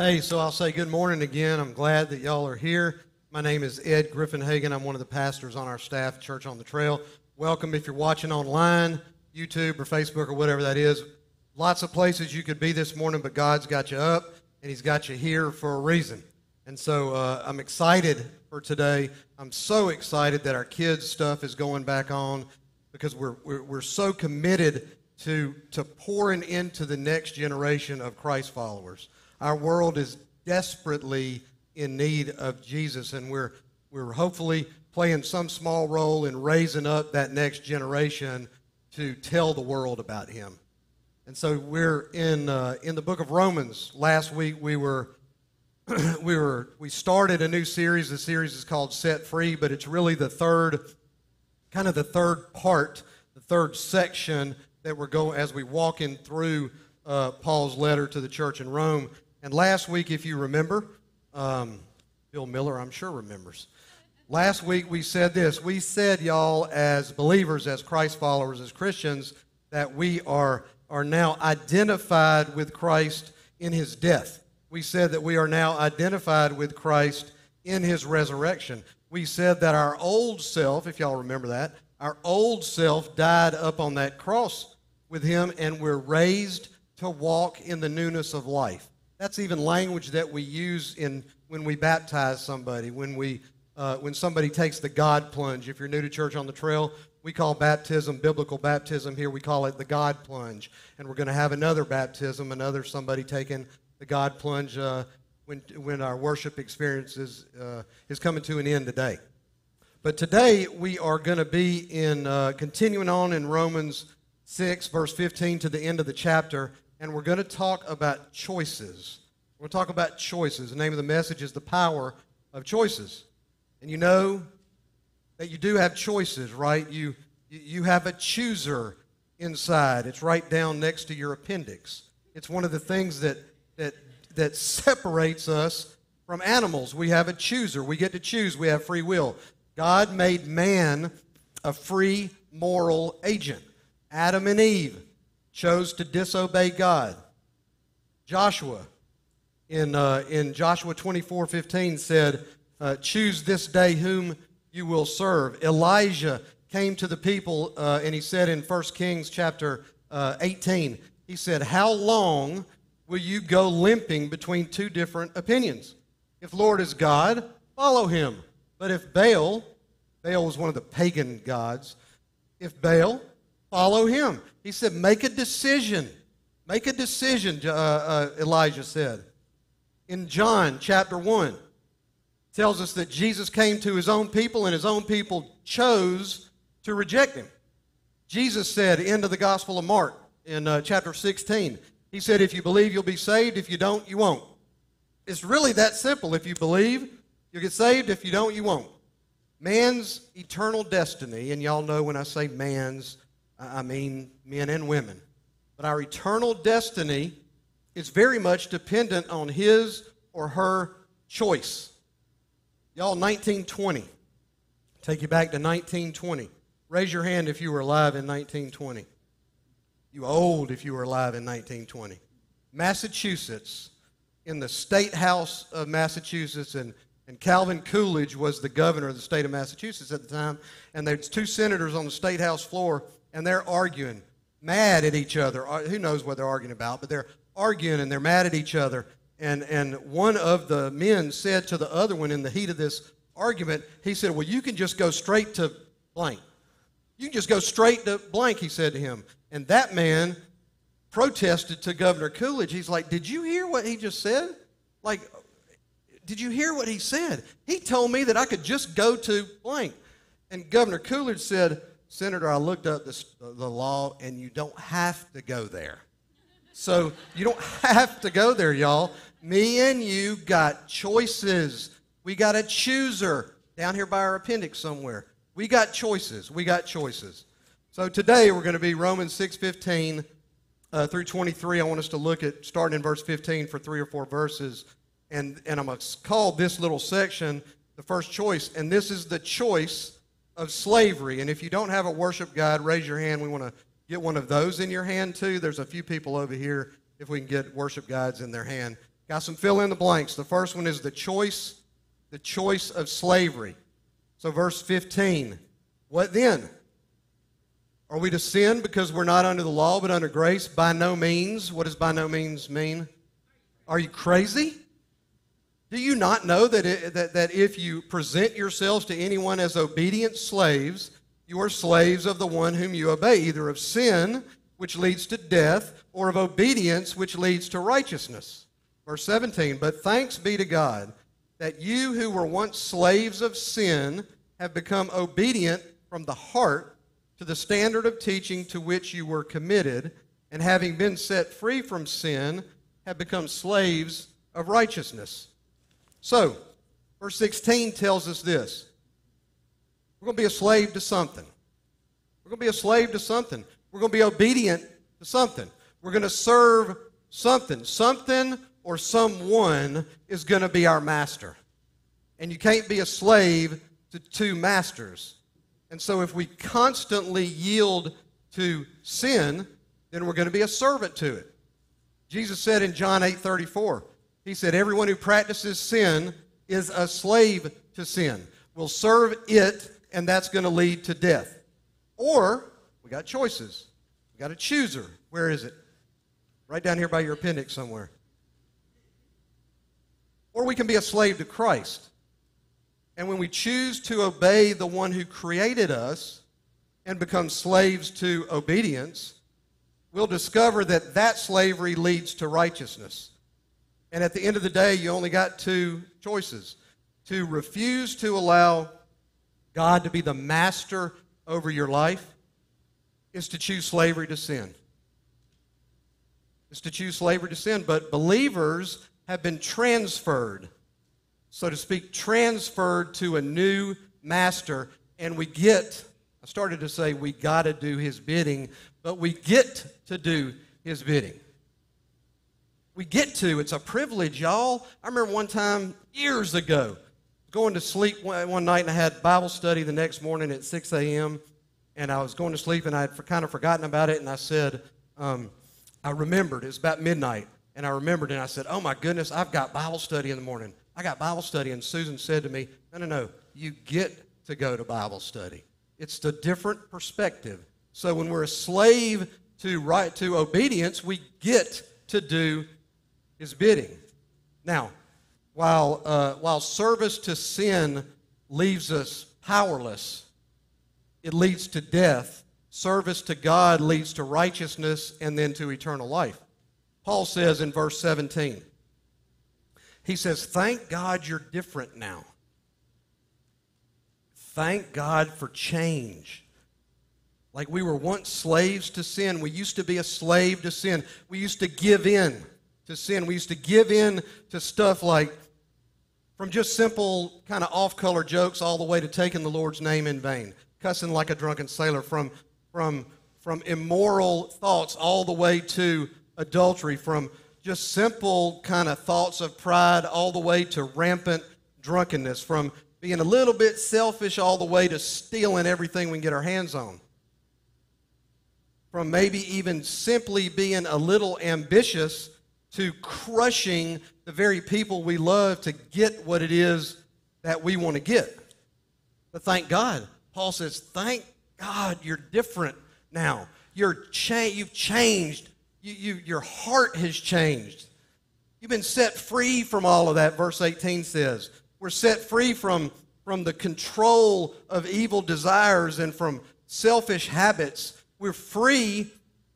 Hey, so I'll say good morning again. I'm glad that y'all are here. My name is Ed Griffin Hagan. I'm one of the pastors on our staff, Church on the Trail. Welcome if you're watching online, YouTube or Facebook or whatever that is. Lots of places you could be this morning, but God's got you up and He's got you here for a reason. And so uh, I'm excited for today. I'm so excited that our kids' stuff is going back on because we're, we're, we're so committed to, to pouring into the next generation of Christ followers. Our world is desperately in need of Jesus, and we're, we're hopefully playing some small role in raising up that next generation to tell the world about him. And so we're in, uh, in the book of Romans. Last week we were, we were we started a new series. The series is called Set Free, but it's really the third, kind of the third part, the third section that we're going as we walk in through uh, Paul's letter to the church in Rome. And last week, if you remember, um, Bill Miller, I'm sure, remembers. Last week we said this. We said, y'all, as believers, as Christ followers, as Christians, that we are, are now identified with Christ in his death. We said that we are now identified with Christ in his resurrection. We said that our old self, if y'all remember that, our old self died up on that cross with him, and we're raised to walk in the newness of life. That's even language that we use in when we baptize somebody, when we uh, when somebody takes the God plunge. If you're new to church on the trail, we call baptism biblical baptism. Here we call it the God plunge, and we're going to have another baptism, another somebody taking the God plunge uh, when when our worship experience is uh, is coming to an end today. But today we are going to be in uh, continuing on in Romans six, verse fifteen to the end of the chapter and we're going to talk about choices. To talk about choices. The name of the message is The Power of Choices. And you know that you do have choices, right? You, you have a chooser inside. It's right down next to your appendix. It's one of the things that, that, that separates us from animals. We have a chooser. We get to choose. We have free will. God made man a free moral agent. Adam and Eve chose to disobey God. Joshua, in, uh, in Joshua 24 15, said, uh, Choose this day whom you will serve. Elijah came to the people uh, and he said in 1 Kings chapter uh, 18, he said, How long will you go limping between two different opinions? If Lord is God, follow him. But if Baal, Baal was one of the pagan gods, if Baal, follow him. He said, Make a decision. Make a decision, uh, uh, Elijah said. In John chapter 1, tells us that Jesus came to his own people and his own people chose to reject him. Jesus said, end of the Gospel of Mark in uh, chapter 16, he said, If you believe, you'll be saved. If you don't, you won't. It's really that simple. If you believe, you'll get saved. If you don't, you won't. Man's eternal destiny, and y'all know when I say man's, I mean men and women. But our eternal destiny is very much dependent on his or her choice. Y'all, 1920. Take you back to 1920. Raise your hand if you were alive in 1920. You old if you were alive in 1920. Massachusetts, in the State House of Massachusetts, and, and Calvin Coolidge was the governor of the state of Massachusetts at the time, and there's two senators on the State House floor and they're arguing, mad at each other. Uh, who knows what they're arguing about, but they're arguing and they're mad at each other. And, and one of the men said to the other one in the heat of this argument, he said, Well, you can just go straight to blank. You can just go straight to blank, he said to him. And that man protested to Governor Coolidge. He's like, Did you hear what he just said? Like, did you hear what he said? He told me that I could just go to blank. And Governor Coolidge said, Senator, I looked up this, the law, and you don't have to go there. So you don't have to go there, y'all. Me and you got choices. We got a chooser down here by our appendix somewhere. We got choices. We got choices. So today we're going to be Romans 6:15 uh, through 23. I want us to look at starting in verse 15 for three or four verses, and and I'm going to call this little section the first choice. And this is the choice of slavery. And if you don't have a worship guide, raise your hand. We want to get one of those in your hand too. There's a few people over here. If we can get worship guides in their hand, Got some fill in the blanks. The first one is the choice, the choice of slavery. So, verse 15. What then? Are we to sin because we're not under the law but under grace? By no means. What does by no means mean? Are you crazy? Do you not know that, it, that, that if you present yourselves to anyone as obedient slaves, you are slaves of the one whom you obey, either of sin, which leads to death, or of obedience, which leads to righteousness? Verse 17 But thanks be to God that you who were once slaves of sin have become obedient from the heart to the standard of teaching to which you were committed, and having been set free from sin, have become slaves of righteousness. So, verse 16 tells us this we're going to be a slave to something. We're going to be a slave to something. We're going to be obedient to something. We're going to serve something. Something or someone is going to be our master. And you can't be a slave to two masters. And so if we constantly yield to sin, then we're going to be a servant to it. Jesus said in John 8 34, He said, Everyone who practices sin is a slave to sin, will serve it, and that's going to lead to death. Or, we got choices. We got a chooser. Where is it? Right down here by your appendix somewhere. Or we can be a slave to Christ. And when we choose to obey the one who created us and become slaves to obedience, we'll discover that that slavery leads to righteousness. And at the end of the day, you only got two choices to refuse to allow God to be the master over your life is to choose slavery to sin. Is to choose slavery to sin. But believers have been transferred so to speak, transferred to a new master. And we get, I started to say we got to do his bidding, but we get to do his bidding. We get to. It's a privilege, y'all. I remember one time years ago, going to sleep one night and I had Bible study the next morning at 6 a.m. And I was going to sleep and I had kind of forgotten about it. And I said, um, I remembered, it was about midnight. And I remembered and I said, Oh my goodness, I've got Bible study in the morning. I got Bible study, and Susan said to me, No, no, no, you get to go to Bible study. It's the different perspective. So when we're a slave to right to obedience, we get to do his bidding. Now, while uh, while service to sin leaves us powerless, it leads to death. Service to God leads to righteousness and then to eternal life. Paul says in verse 17, he says, Thank God you're different now. Thank God for change. Like we were once slaves to sin. We used to be a slave to sin. We used to give in to sin. We used to give in to stuff like from just simple kind of off color jokes all the way to taking the Lord's name in vain, cussing like a drunken sailor, from, from, from immoral thoughts all the way to adultery, from just simple kind of thoughts of pride all the way to rampant drunkenness, from being a little bit selfish all the way to stealing everything we can get our hands on. From maybe even simply being a little ambitious to crushing the very people we love to get what it is that we want to get. But thank God. Paul says, Thank God you're different now. You're cha- you've changed you, you, your heart has changed. You've been set free from all of that, verse 18 says. We're set free from, from the control of evil desires and from selfish habits. We're free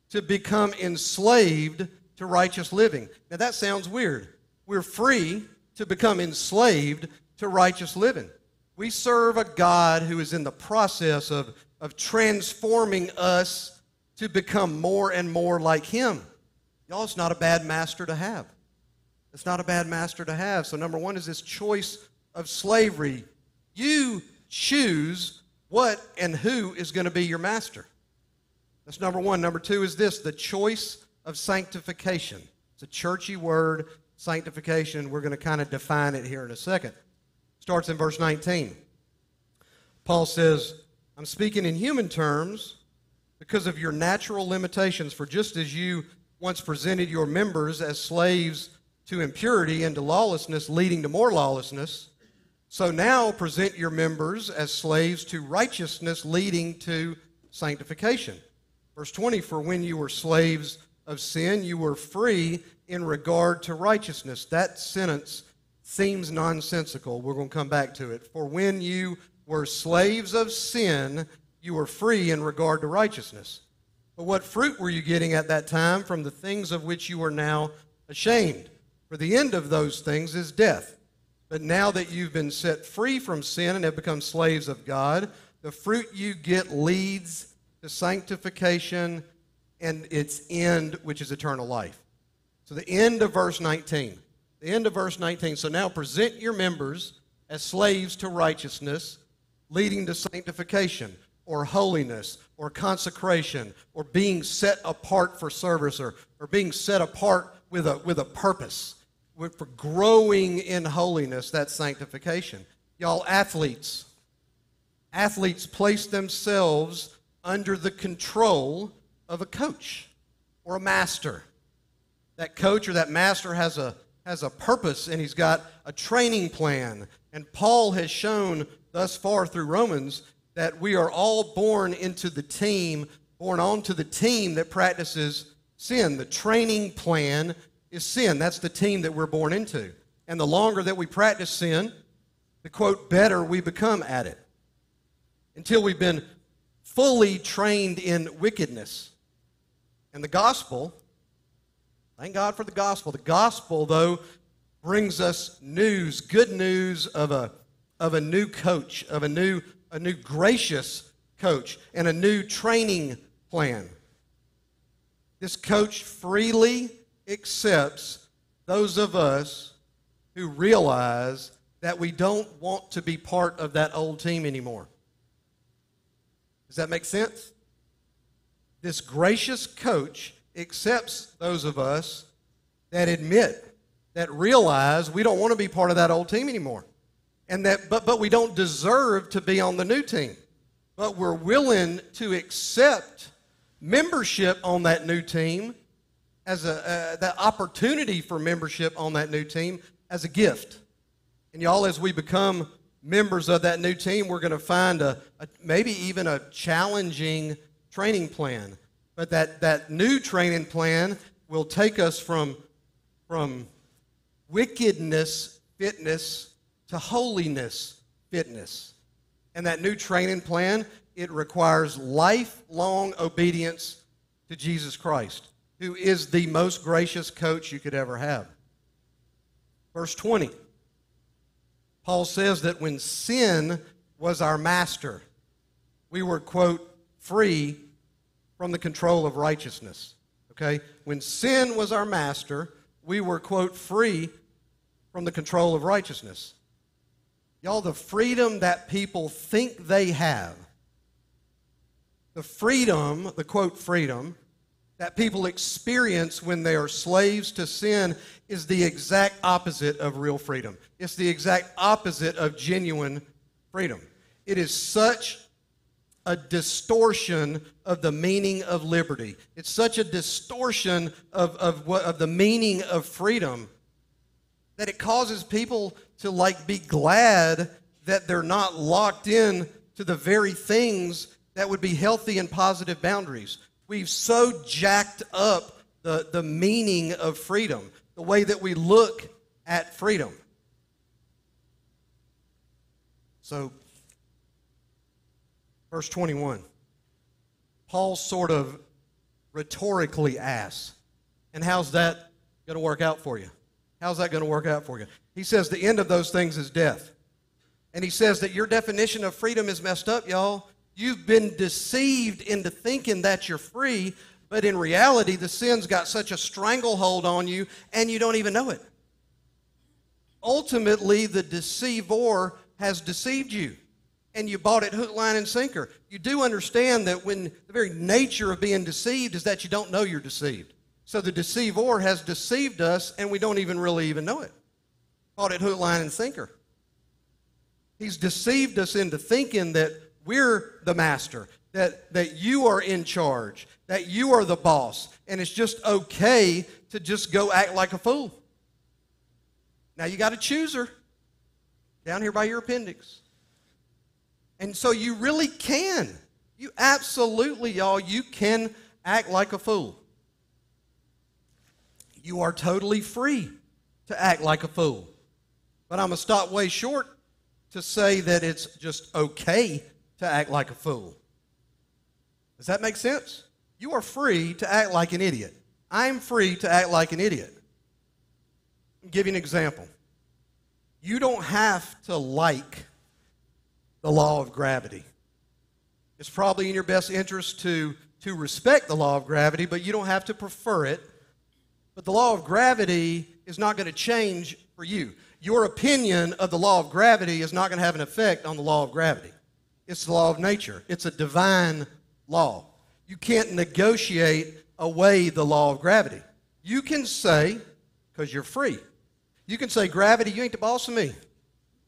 to become enslaved to righteous living. Now, that sounds weird. We're free to become enslaved to righteous living. We serve a God who is in the process of, of transforming us to become more and more like him. Y'all, it's not a bad master to have. It's not a bad master to have. So, number one is this choice of slavery. You choose what and who is going to be your master. That's number one. Number two is this the choice of sanctification. It's a churchy word, sanctification. We're going to kind of define it here in a second. Starts in verse 19. Paul says, I'm speaking in human terms because of your natural limitations. For just as you once presented your members as slaves to impurity and to lawlessness, leading to more lawlessness. So now present your members as slaves to righteousness, leading to sanctification. Verse 20 For when you were slaves of sin, you were free in regard to righteousness. That sentence seems nonsensical. We're going to come back to it. For when you were slaves of sin, you were free in regard to righteousness. But what fruit were you getting at that time from the things of which you are now ashamed? For the end of those things is death. But now that you've been set free from sin and have become slaves of God, the fruit you get leads to sanctification and its end, which is eternal life. So the end of verse 19. The end of verse 19. So now present your members as slaves to righteousness, leading to sanctification or holiness or consecration or being set apart for service or, or being set apart with a, with a purpose. For growing in holiness, that's sanctification. Y'all, athletes. Athletes place themselves under the control of a coach or a master. That coach or that master has a, has a purpose and he's got a training plan. And Paul has shown thus far through Romans that we are all born into the team, born onto the team that practices sin. The training plan is sin. That's the team that we're born into. And the longer that we practice sin, the quote, better we become at it. Until we've been fully trained in wickedness. And the gospel, thank God for the gospel. The gospel, though, brings us news, good news of a, of a new coach, of a new a new gracious coach, and a new training plan. This coach freely accepts those of us who realize that we don't want to be part of that old team anymore. Does that make sense? This gracious coach accepts those of us that admit, that realize we don't want to be part of that old team anymore. And that but but we don't deserve to be on the new team. But we're willing to accept membership on that new team as a uh, the opportunity for membership on that new team as a gift. And y'all as we become members of that new team we're going to find a, a maybe even a challenging training plan but that that new training plan will take us from from wickedness fitness to holiness fitness. And that new training plan, it requires lifelong obedience to Jesus Christ, who is the most gracious coach you could ever have. Verse 20. Paul says that when sin was our master, we were, quote, free from the control of righteousness. Okay? When sin was our master, we were, quote, free from the control of righteousness. Y'all, the freedom that people think they have, the freedom, the quote, freedom, that people experience when they are slaves to sin is the exact opposite of real freedom. It's the exact opposite of genuine freedom. It is such a distortion of the meaning of liberty. It's such a distortion of, of, what, of the meaning of freedom that it causes people to like be glad that they're not locked in to the very things that would be healthy and positive boundaries. We've so jacked up the, the meaning of freedom, the way that we look at freedom. So, verse 21, Paul sort of rhetorically asks, and how's that going to work out for you? How's that going to work out for you? He says the end of those things is death. And he says that your definition of freedom is messed up, y'all. You've been deceived into thinking that you're free, but in reality, the sin's got such a stranglehold on you and you don't even know it. Ultimately, the deceiver has deceived you and you bought it hook, line, and sinker. You do understand that when the very nature of being deceived is that you don't know you're deceived. So the deceiver has deceived us, and we don't even really even know it. Caught it hook, line, and sinker. He's deceived us into thinking that we're the master, that, that you are in charge, that you are the boss, and it's just okay to just go act like a fool. Now you got a chooser down here by your appendix. And so you really can. You absolutely, y'all, you can act like a fool. You are totally free to act like a fool. But I'm going to stop way short to say that it's just okay to act like a fool. Does that make sense? You are free to act like an idiot. I'm free to act like an idiot. I'll give you an example. You don't have to like the law of gravity. It's probably in your best interest to, to respect the law of gravity, but you don't have to prefer it. But the law of gravity is not going to change for you. Your opinion of the law of gravity is not going to have an effect on the law of gravity. It's the law of nature, it's a divine law. You can't negotiate away the law of gravity. You can say, because you're free, you can say, Gravity, you ain't the boss of me.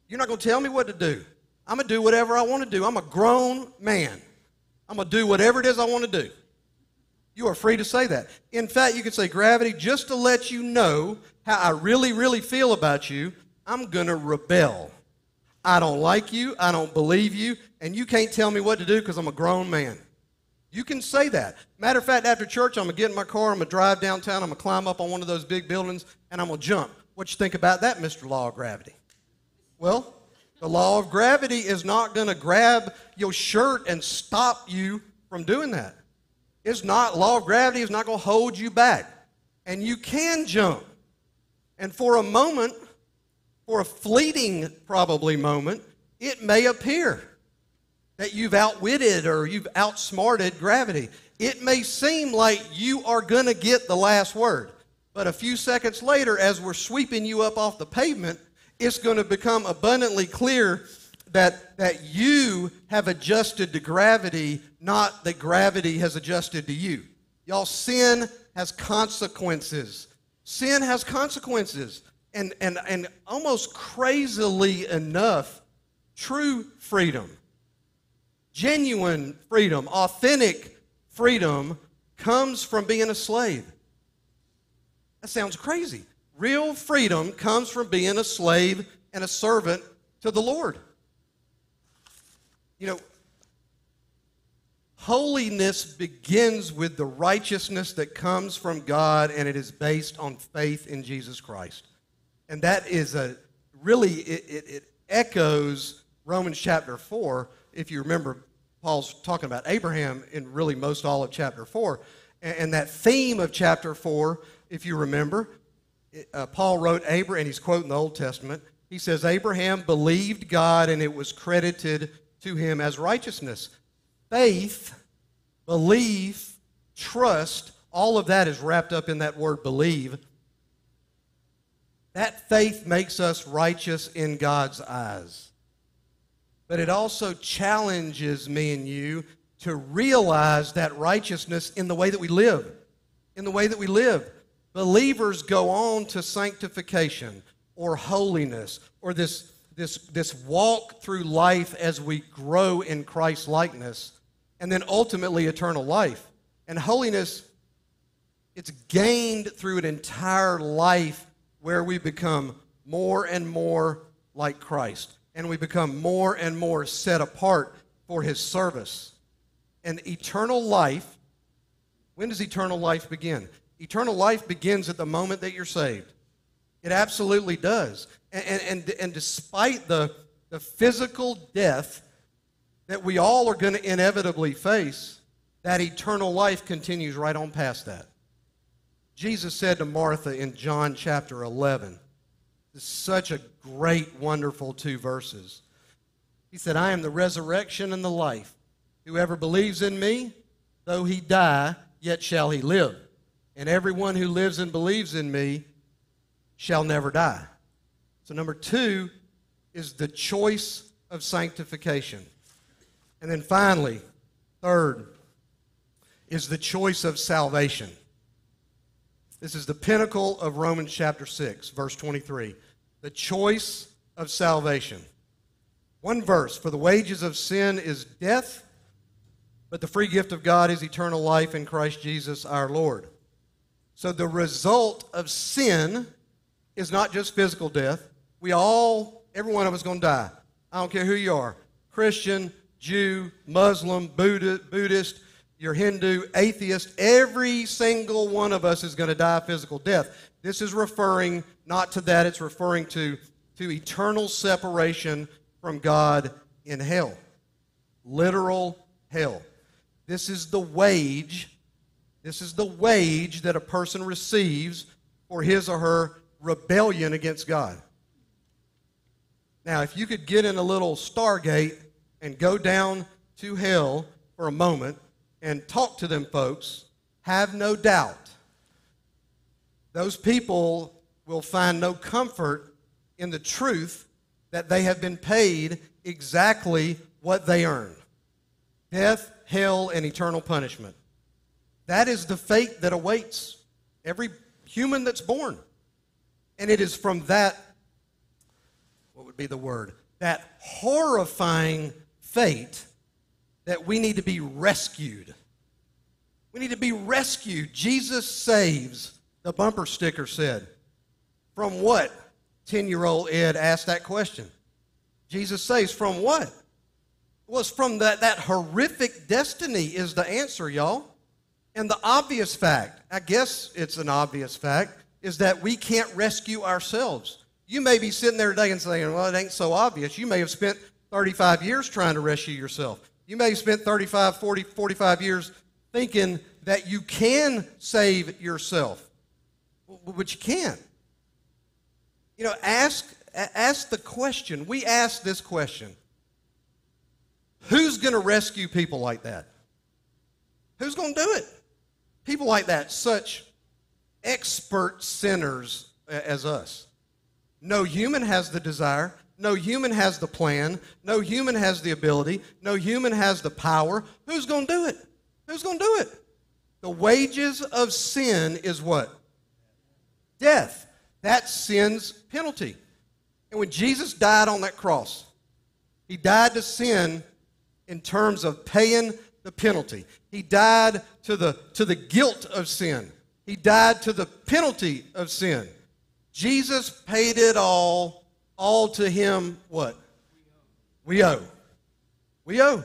You're not going to tell me what to do. I'm going to do whatever I want to do. I'm a grown man. I'm going to do whatever it is I want to do. You are free to say that. In fact, you can say, Gravity, just to let you know how I really, really feel about you, I'm going to rebel. I don't like you. I don't believe you. And you can't tell me what to do because I'm a grown man. You can say that. Matter of fact, after church, I'm going to get in my car, I'm going to drive downtown, I'm going to climb up on one of those big buildings, and I'm going to jump. What you think about that, Mr. Law of Gravity? Well, the law of gravity is not going to grab your shirt and stop you from doing that. It's not, law of gravity is not going to hold you back. And you can jump. And for a moment, for a fleeting, probably moment, it may appear that you've outwitted or you've outsmarted gravity. It may seem like you are going to get the last word. But a few seconds later, as we're sweeping you up off the pavement, it's going to become abundantly clear that, that you have adjusted to gravity, not that gravity has adjusted to you. Y'all, sin has consequences. Sin has consequences. And, and, and almost crazily enough, true freedom, genuine freedom, authentic freedom comes from being a slave. That sounds crazy. Real freedom comes from being a slave and a servant to the Lord. You know, holiness begins with the righteousness that comes from God, and it is based on faith in Jesus Christ. And that is a really, it, it, it echoes Romans chapter 4. If you remember, Paul's talking about Abraham in really most all of chapter 4. And, and that theme of chapter 4, if you remember, uh, Paul wrote Abraham, and he's quoting the Old Testament. He says, Abraham believed God and it was credited to him as righteousness. Faith, belief, trust, all of that is wrapped up in that word believe. That faith makes us righteous in God's eyes. But it also challenges me and you to realize that righteousness in the way that we live. In the way that we live believers go on to sanctification or holiness or this, this, this walk through life as we grow in Christ's likeness, and then ultimately eternal life. And holiness, it's gained through an entire life where we become more and more like Christ, and we become more and more set apart for his service. And eternal life, when does eternal life begin? Eternal life begins at the moment that you're saved. It absolutely does. And, and, and despite the, the physical death that we all are going to inevitably face, that eternal life continues right on past that. Jesus said to Martha in John chapter 11, this is such a great, wonderful two verses. He said, I am the resurrection and the life. Whoever believes in me, though he die, yet shall he live and everyone who lives and believes in me shall never die. So, number two is the choice of sanctification. And then finally, third, is the choice of salvation. This is the pinnacle of Romans chapter 6, verse 23. The choice of salvation. One verse For the wages of sin is death, but the free gift of God is eternal life in Christ Jesus our Lord. So the result of sin is not just physical death. We all, every one of us, going to die. I don't care who you are Christian, Jew, Muslim, Buddhist, you're Hindu, atheist. Every single one of us is going to die physical death. This is referring not to that, it's referring to, to eternal separation from God in hell. Literal hell. This is the wage. This is the wage that a person receives for his or her rebellion against God. Now, if you could get in a little stargate and go down to hell for a moment and talk to them folks, have no doubt those people will find no comfort in the truth that they have been paid exactly what they earned death, hell, and eternal punishment. That is the fate that awaits every human that's born. And it is from that, what would be the word? That horrifying fate that we need to be rescued. We need to be rescued. Jesus saves, the bumper sticker said. From what? 10 year old Ed asked that question. Jesus saves, from what? Well, it's from that, that horrific destiny, is the answer, y'all. And the obvious fact, I guess it's an obvious fact, is that we can't rescue ourselves. You may be sitting there today and saying, well, it ain't so obvious. You may have spent 35 years trying to rescue yourself. You may have spent 35, 40, 45 years thinking that you can save yourself, but you can't. You know, ask, ask the question. We ask this question Who's going to rescue people like that? Who's going to do it? People like that, such expert sinners as us. No human has the desire. No human has the plan. No human has the ability. No human has the power. Who's going to do it? Who's going to do it? The wages of sin is what? Death. That's sin's penalty. And when Jesus died on that cross, he died to sin in terms of paying the penalty. He died to the, to the guilt of sin. He died to the penalty of sin. Jesus paid it all, all to him what? We owe. We owe.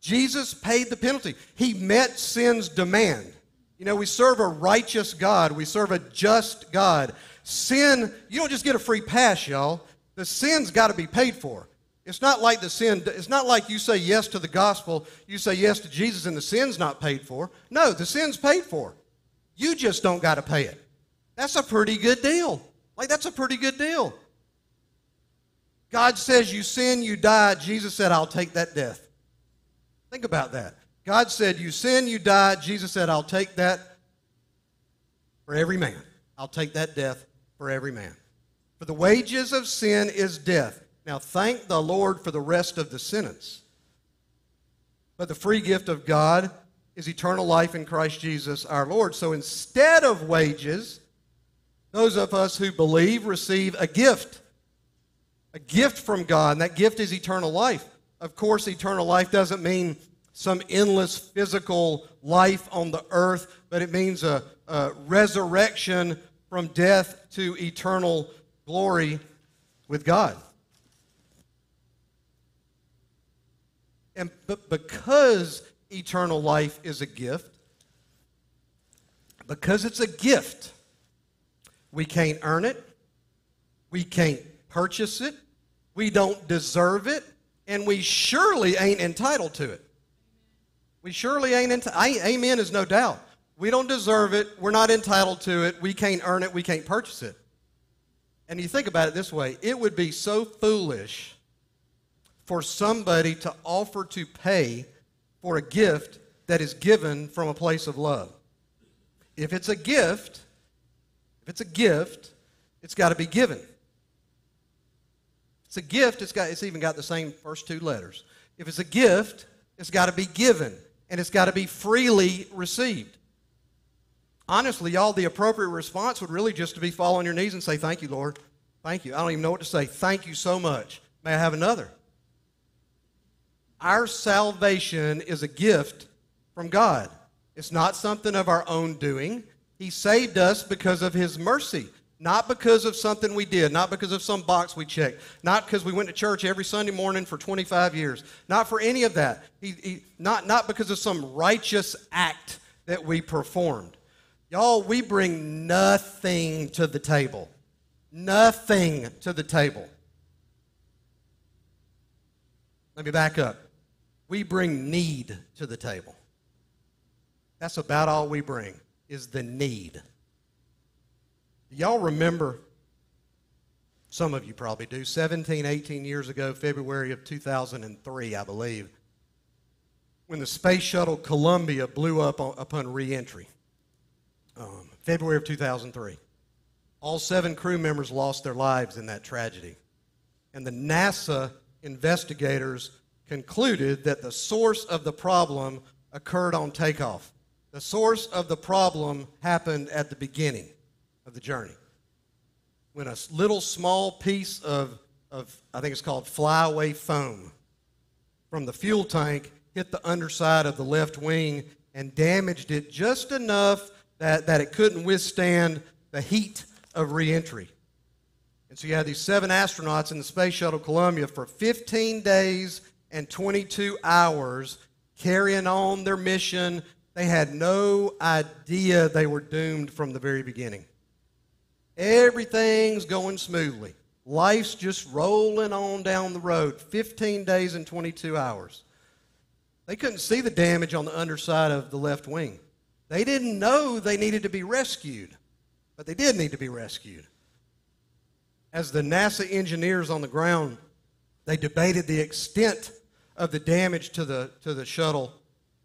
Jesus paid the penalty. He met sin's demand. You know, we serve a righteous God, we serve a just God. Sin, you don't just get a free pass, y'all. The sin's got to be paid for. It's not like the sin, it's not like you say yes to the gospel, you say yes to Jesus, and the sin's not paid for. No, the sin's paid for. You just don't got to pay it. That's a pretty good deal. Like, that's a pretty good deal. God says you sin, you die. Jesus said, I'll take that death. Think about that. God said, You sin, you die. Jesus said, I'll take that for every man. I'll take that death for every man. For the wages of sin is death. Now, thank the Lord for the rest of the sentence. But the free gift of God is eternal life in Christ Jesus our Lord. So instead of wages, those of us who believe receive a gift. A gift from God, and that gift is eternal life. Of course, eternal life doesn't mean some endless physical life on the earth, but it means a, a resurrection from death to eternal glory with God. And but because eternal life is a gift, because it's a gift, we can't earn it, we can't purchase it, we don't deserve it, and we surely ain't entitled to it. We surely ain't entitled. Amen is no doubt. We don't deserve it. We're not entitled to it. We can't earn it. We can't purchase it. And you think about it this way it would be so foolish for somebody to offer to pay for a gift that is given from a place of love. If it's a gift, if it's a gift, it's got to be given. It's a gift, it's, got, it's even got the same first two letters. If it's a gift, it's got to be given, and it's got to be freely received. Honestly, y'all, the appropriate response would really just to be fall on your knees and say, Thank you, Lord. Thank you. I don't even know what to say. Thank you so much. May I have another? Our salvation is a gift from God. It's not something of our own doing. He saved us because of His mercy. Not because of something we did, not because of some box we checked, not because we went to church every Sunday morning for 25 years, not for any of that. He, he, not, not because of some righteous act that we performed. Y'all, we bring nothing to the table. Nothing to the table. Let me back up. We bring need to the table. That's about all we bring, is the need. Y'all remember, some of you probably do, 17, 18 years ago, February of 2003, I believe, when the space shuttle Columbia blew up upon reentry. Um, February of 2003. All seven crew members lost their lives in that tragedy. And the NASA investigators concluded that the source of the problem occurred on takeoff. The source of the problem happened at the beginning of the journey. When a little small piece of, of I think it's called flyaway foam from the fuel tank hit the underside of the left wing and damaged it just enough that, that it couldn't withstand the heat of reentry. And so you had these seven astronauts in the Space Shuttle Columbia for 15 days and 22 hours carrying on their mission. They had no idea they were doomed from the very beginning. Everything's going smoothly. Life's just rolling on down the road. 15 days and 22 hours. They couldn't see the damage on the underside of the left wing. They didn't know they needed to be rescued, but they did need to be rescued. As the NASA engineers on the ground, they debated the extent of the damage to the, to the shuttle.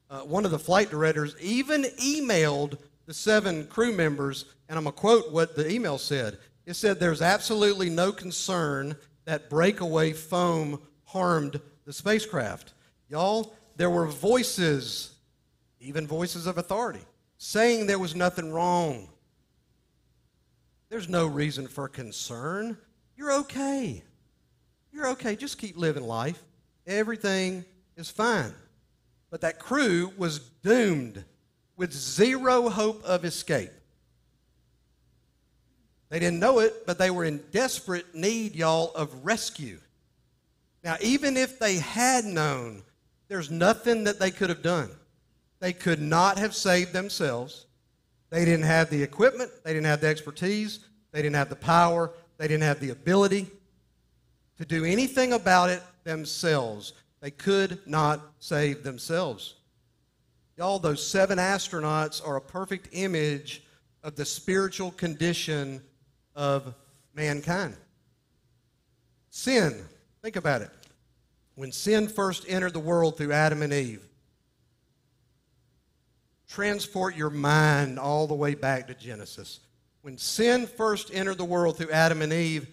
Uh, one of the flight directors even emailed the seven crew members, and I'm going to quote what the email said. It said, There's absolutely no concern that breakaway foam harmed the spacecraft. Y'all, there were voices, even voices of authority, saying there was nothing wrong. There's no reason for concern. You're okay. You're okay. Just keep living life. Everything is fine. But that crew was doomed with zero hope of escape. They didn't know it, but they were in desperate need, y'all, of rescue. Now, even if they had known, there's nothing that they could have done. They could not have saved themselves. They didn't have the equipment, they didn't have the expertise, they didn't have the power, they didn't have the ability to do anything about it themselves. They could not save themselves. Y'all, those seven astronauts are a perfect image of the spiritual condition of mankind. Sin, think about it. When sin first entered the world through Adam and Eve, transport your mind all the way back to Genesis. When sin first entered the world through Adam and Eve,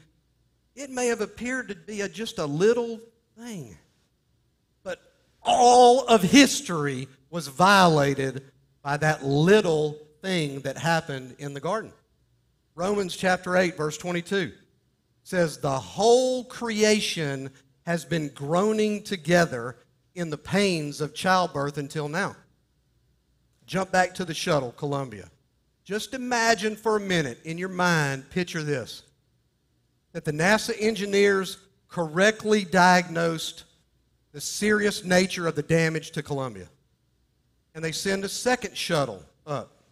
it may have appeared to be a, just a little thing. But all of history was violated by that little thing that happened in the garden. Romans chapter 8, verse 22 says, The whole creation has been groaning together in the pains of childbirth until now. Jump back to the shuttle, Columbia. Just imagine for a minute in your mind, picture this that the NASA engineers correctly diagnosed the serious nature of the damage to Columbia and they send a second shuttle up.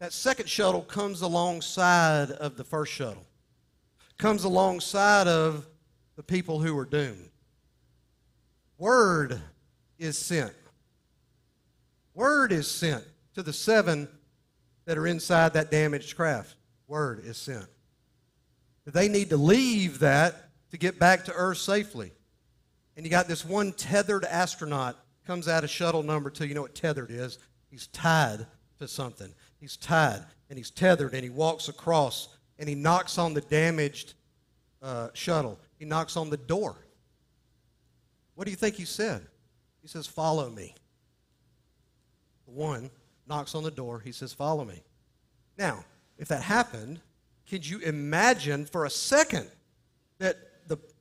That second shuttle comes alongside of the first shuttle, comes alongside of the people who are doomed. Word is sent. Word is sent to the seven that are inside that damaged craft. Word is sent. They need to leave that to get back to Earth safely. And you got this one tethered astronaut comes out of shuttle number two. You know what tethered is? He's tied to something. He's tied and he's tethered and he walks across and he knocks on the damaged uh, shuttle. He knocks on the door. What do you think he said? He says, Follow me. The one knocks on the door. He says, Follow me. Now, if that happened, could you imagine for a second that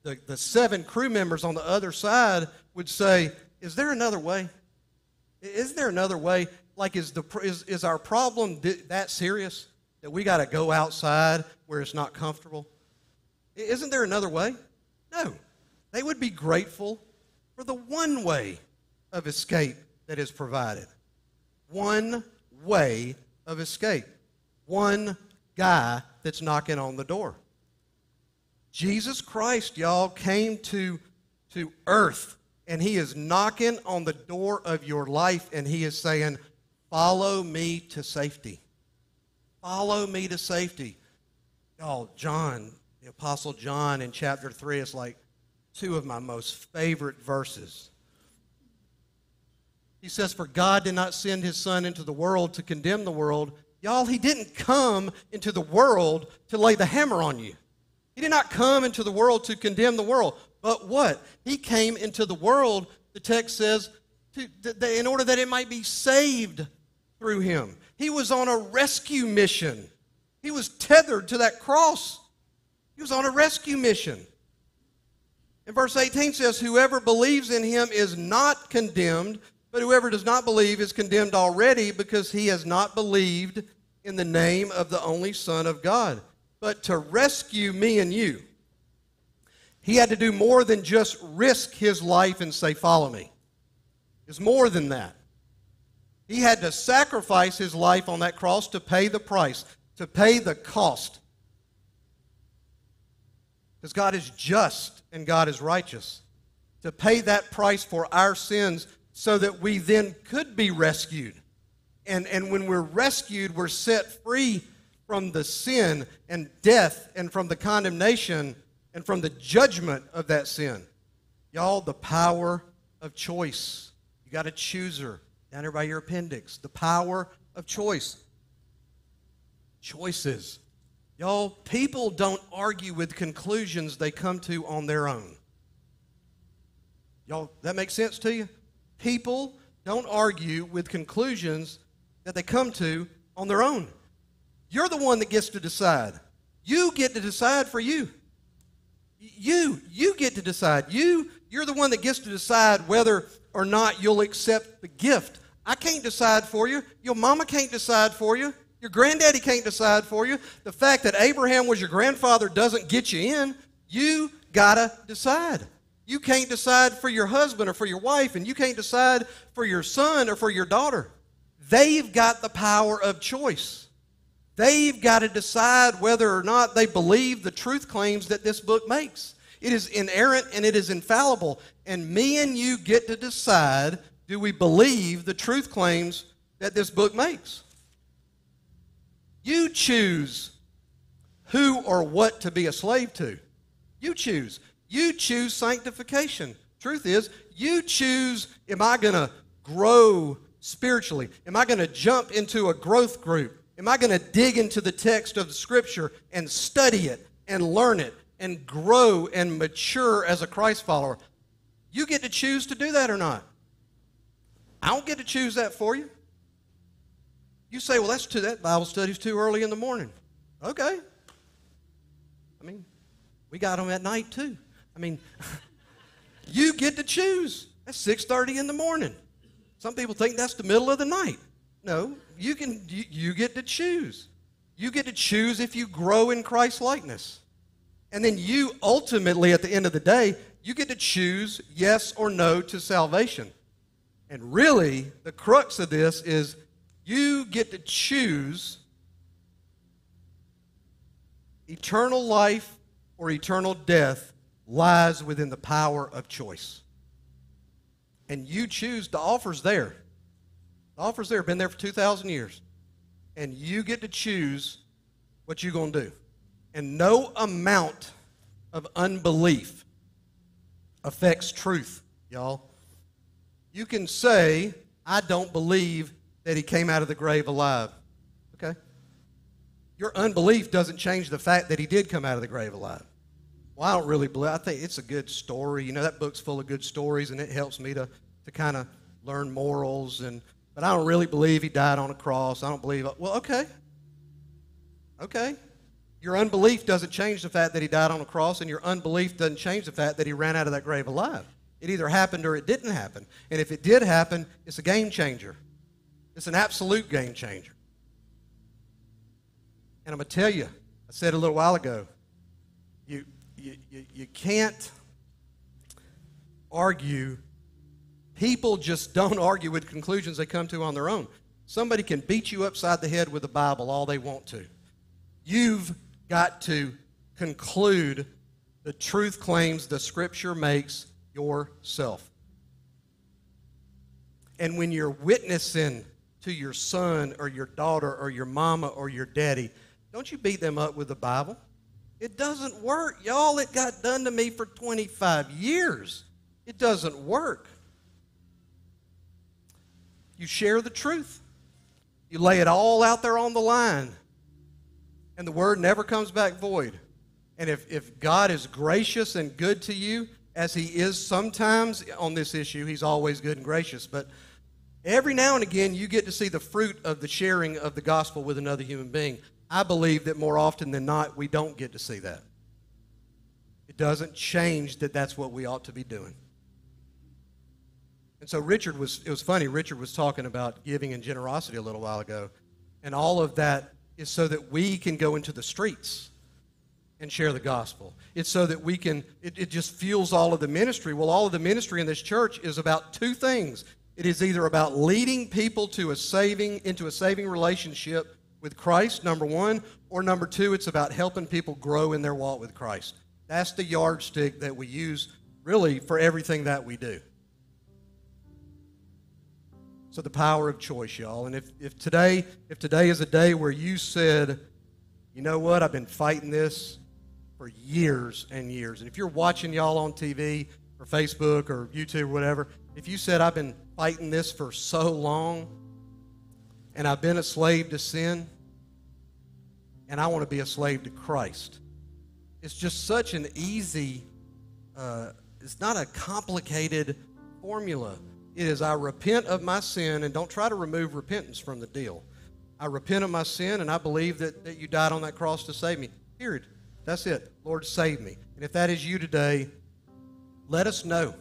the, the, seven crew members on the other side would say, is there another way? Is there another way? Like, is, the, is, is our problem that serious that we got to go outside where it's not comfortable? Isn't there another way? No. They would be grateful for the one way of escape that is provided. One way of escape. One guy that's knocking on the door. Jesus Christ, y'all, came to, to earth and he is knocking on the door of your life and he is saying, Follow me to safety. Follow me to safety. Y'all, John, the Apostle John in chapter 3 is like two of my most favorite verses. He says, For God did not send his Son into the world to condemn the world. Y'all, he didn't come into the world to lay the hammer on you. He did not come into the world to condemn the world. But what? He came into the world, the text says, to, in order that it might be saved through him. He was on a rescue mission. He was tethered to that cross. He was on a rescue mission. And verse 18 says, Whoever believes in him is not condemned, but whoever does not believe is condemned already because he has not believed in the name of the only Son of God. But to rescue me and you, he had to do more than just risk his life and say, Follow me. It's more than that. He had to sacrifice his life on that cross to pay the price, to pay the cost. Because God is just and God is righteous. To pay that price for our sins so that we then could be rescued. And, and when we're rescued, we're set free from the sin and death and from the condemnation and from the judgment of that sin. Y'all, the power of choice. You got a chooser down there by your appendix. The power of choice. Choices. Y'all, people don't argue with conclusions they come to on their own. Y'all, that makes sense to you? People don't argue with conclusions that they come to on their own. You're the one that gets to decide. You get to decide for you. You, you get to decide. You, you're the one that gets to decide whether or not you'll accept the gift. I can't decide for you. Your mama can't decide for you. Your granddaddy can't decide for you. The fact that Abraham was your grandfather doesn't get you in. You gotta decide. You can't decide for your husband or for your wife, and you can't decide for your son or for your daughter. They've got the power of choice. They've got to decide whether or not they believe the truth claims that this book makes. It is inerrant and it is infallible. And me and you get to decide do we believe the truth claims that this book makes? You choose who or what to be a slave to. You choose. You choose sanctification. Truth is, you choose am I going to grow spiritually? Am I going to jump into a growth group? Am I going to dig into the text of the Scripture and study it and learn it and grow and mature as a Christ follower? You get to choose to do that or not. I don't get to choose that for you. You say, well, that's too, that Bible study's too early in the morning. Okay. I mean, we got them at night too. I mean, you get to choose. That's 6.30 in the morning. Some people think that's the middle of the night. No, you, can, you, you get to choose. You get to choose if you grow in Christ's likeness. And then you ultimately, at the end of the day, you get to choose yes or no to salvation. And really, the crux of this is you get to choose eternal life or eternal death lies within the power of choice. And you choose, the offer's there. The offer's there, been there for 2,000 years. And you get to choose what you're going to do. And no amount of unbelief affects truth, y'all. You can say, I don't believe that he came out of the grave alive. Okay? Your unbelief doesn't change the fact that he did come out of the grave alive. Well, I don't really believe. I think it's a good story. You know, that book's full of good stories, and it helps me to, to kind of learn morals. And but I don't really believe he died on a cross. I don't believe. Well, okay, okay. Your unbelief doesn't change the fact that he died on a cross, and your unbelief doesn't change the fact that he ran out of that grave alive. It either happened or it didn't happen. And if it did happen, it's a game changer. It's an absolute game changer. And I'm going to tell you, I said a little while ago, you, you, you, you can't argue. People just don't argue with conclusions they come to on their own. Somebody can beat you upside the head with the Bible all they want to. You've got to conclude the truth claims the Scripture makes yourself. And when you're witnessing to your son or your daughter or your mama or your daddy, don't you beat them up with the Bible. It doesn't work. Y'all, it got done to me for 25 years. It doesn't work. You share the truth, you lay it all out there on the line, and the word never comes back void. And if, if God is gracious and good to you, as He is sometimes on this issue, He's always good and gracious. But every now and again, you get to see the fruit of the sharing of the gospel with another human being. I believe that more often than not, we don't get to see that. It doesn't change that that's what we ought to be doing. And so Richard was, it was funny, Richard was talking about giving and generosity a little while ago. And all of that is so that we can go into the streets and share the gospel. It's so that we can, it, it just fuels all of the ministry. Well, all of the ministry in this church is about two things. It is either about leading people to a saving, into a saving relationship with Christ, number one, or number two, it's about helping people grow in their walk with Christ. That's the yardstick that we use really for everything that we do. So the power of choice, y'all. And if, if today, if today is a day where you said, you know what, I've been fighting this for years and years. And if you're watching y'all on TV or Facebook or YouTube or whatever, if you said, I've been fighting this for so long and I've been a slave to sin, and I want to be a slave to Christ. It's just such an easy, uh, it's not a complicated formula. It is I repent of my sin and don't try to remove repentance from the deal. I repent of my sin and I believe that, that you died on that cross to save me. Period. That's it. Lord, save me. And if that is you today, let us know.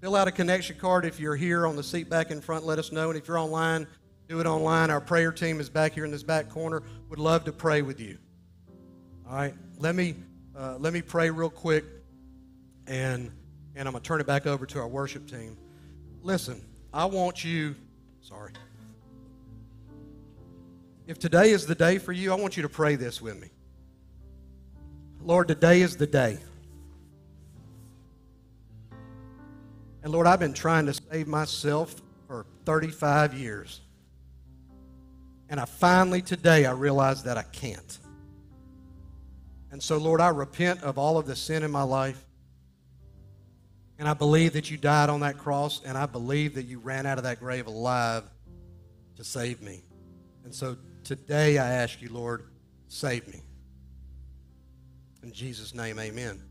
Fill out a connection card if you're here on the seat back in front. Let us know. And if you're online, do it online. Our prayer team is back here in this back corner. Would love to pray with you. All right, let me uh, let me pray real quick, and and I'm gonna turn it back over to our worship team. Listen, I want you. Sorry. If today is the day for you, I want you to pray this with me. Lord, today is the day. And Lord, I've been trying to save myself for 35 years. And I finally today I realized that I can't. And so, Lord, I repent of all of the sin in my life. And I believe that you died on that cross, and I believe that you ran out of that grave alive to save me. And so today I ask you, Lord, save me. In Jesus' name, amen.